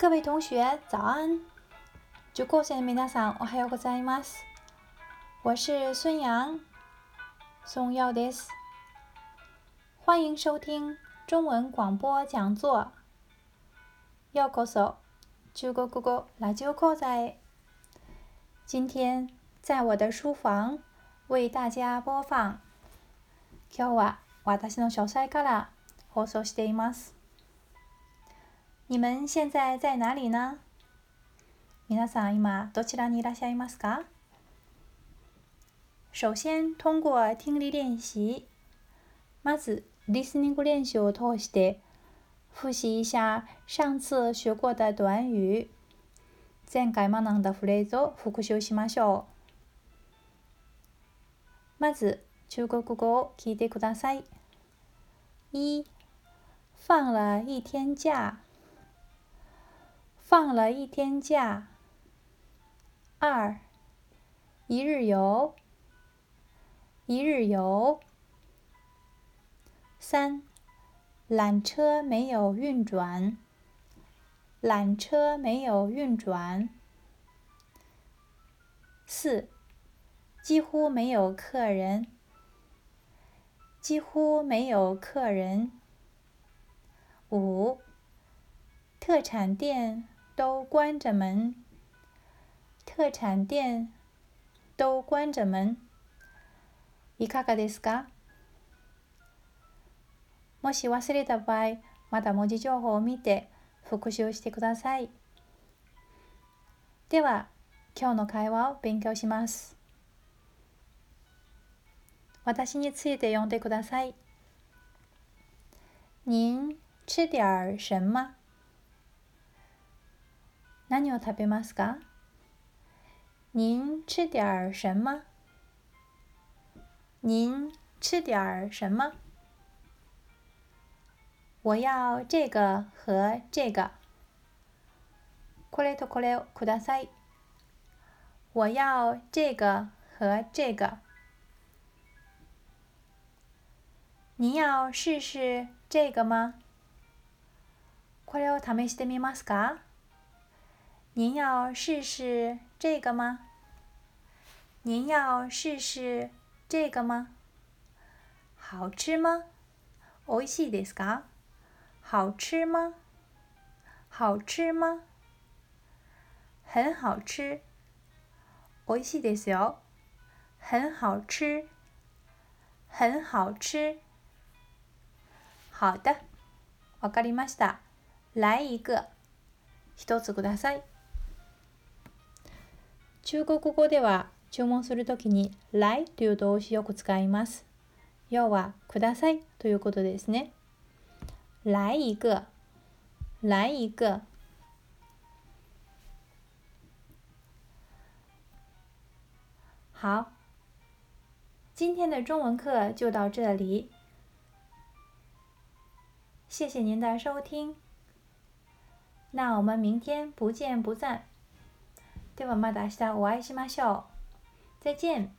各位同学，早安！在ん、天は上，う还要います。我是孙杨，宋耀德斯。欢迎收听中文广播讲座。要咳嗽，就哥哥，那就哥在。今天在我的书房为大家播放。今日は私の書斎から放送しています。你们现在在哪里呢？皆さん今どちらにいらっしゃいますか？首先通过听力练习，まず listening を通して、复习一下上次学过的短语，前回学んだフレーズを復習しましょう。まず中国語を聞いてください。一，放了一天假。放了一天假。二，一日游。一日游。三，缆车没有运转。缆车没有运转。四，几乎没有客人。几乎没有客人。五，特产店。都关着门。特产店都关着门。いかがですかもし忘れた場合、また文字情報を見て復習してください。では、今日の会話を勉強します。私について読んでください。您吃点什么？何を食べますか？您吃点儿什么？您吃点儿什么？我要这个和这个。これとこれをください。我要这个和这个。您要试试这个吗？これを試してみますか？您要试试这个吗？您要试试这个吗？好吃吗？おいしいですか？好吃吗？好吃吗？很好吃。おいしいよ。很好吃。很好吃。好的。わかりました。来一个。一つください。中国語では注文するときに来という動詞よく使います。要はくださいということですね。来一个、来一个。好，今天的中文课就到这里，谢谢您的收听。那我们明天不见不散。ではまた明日お会いしましょう。再见。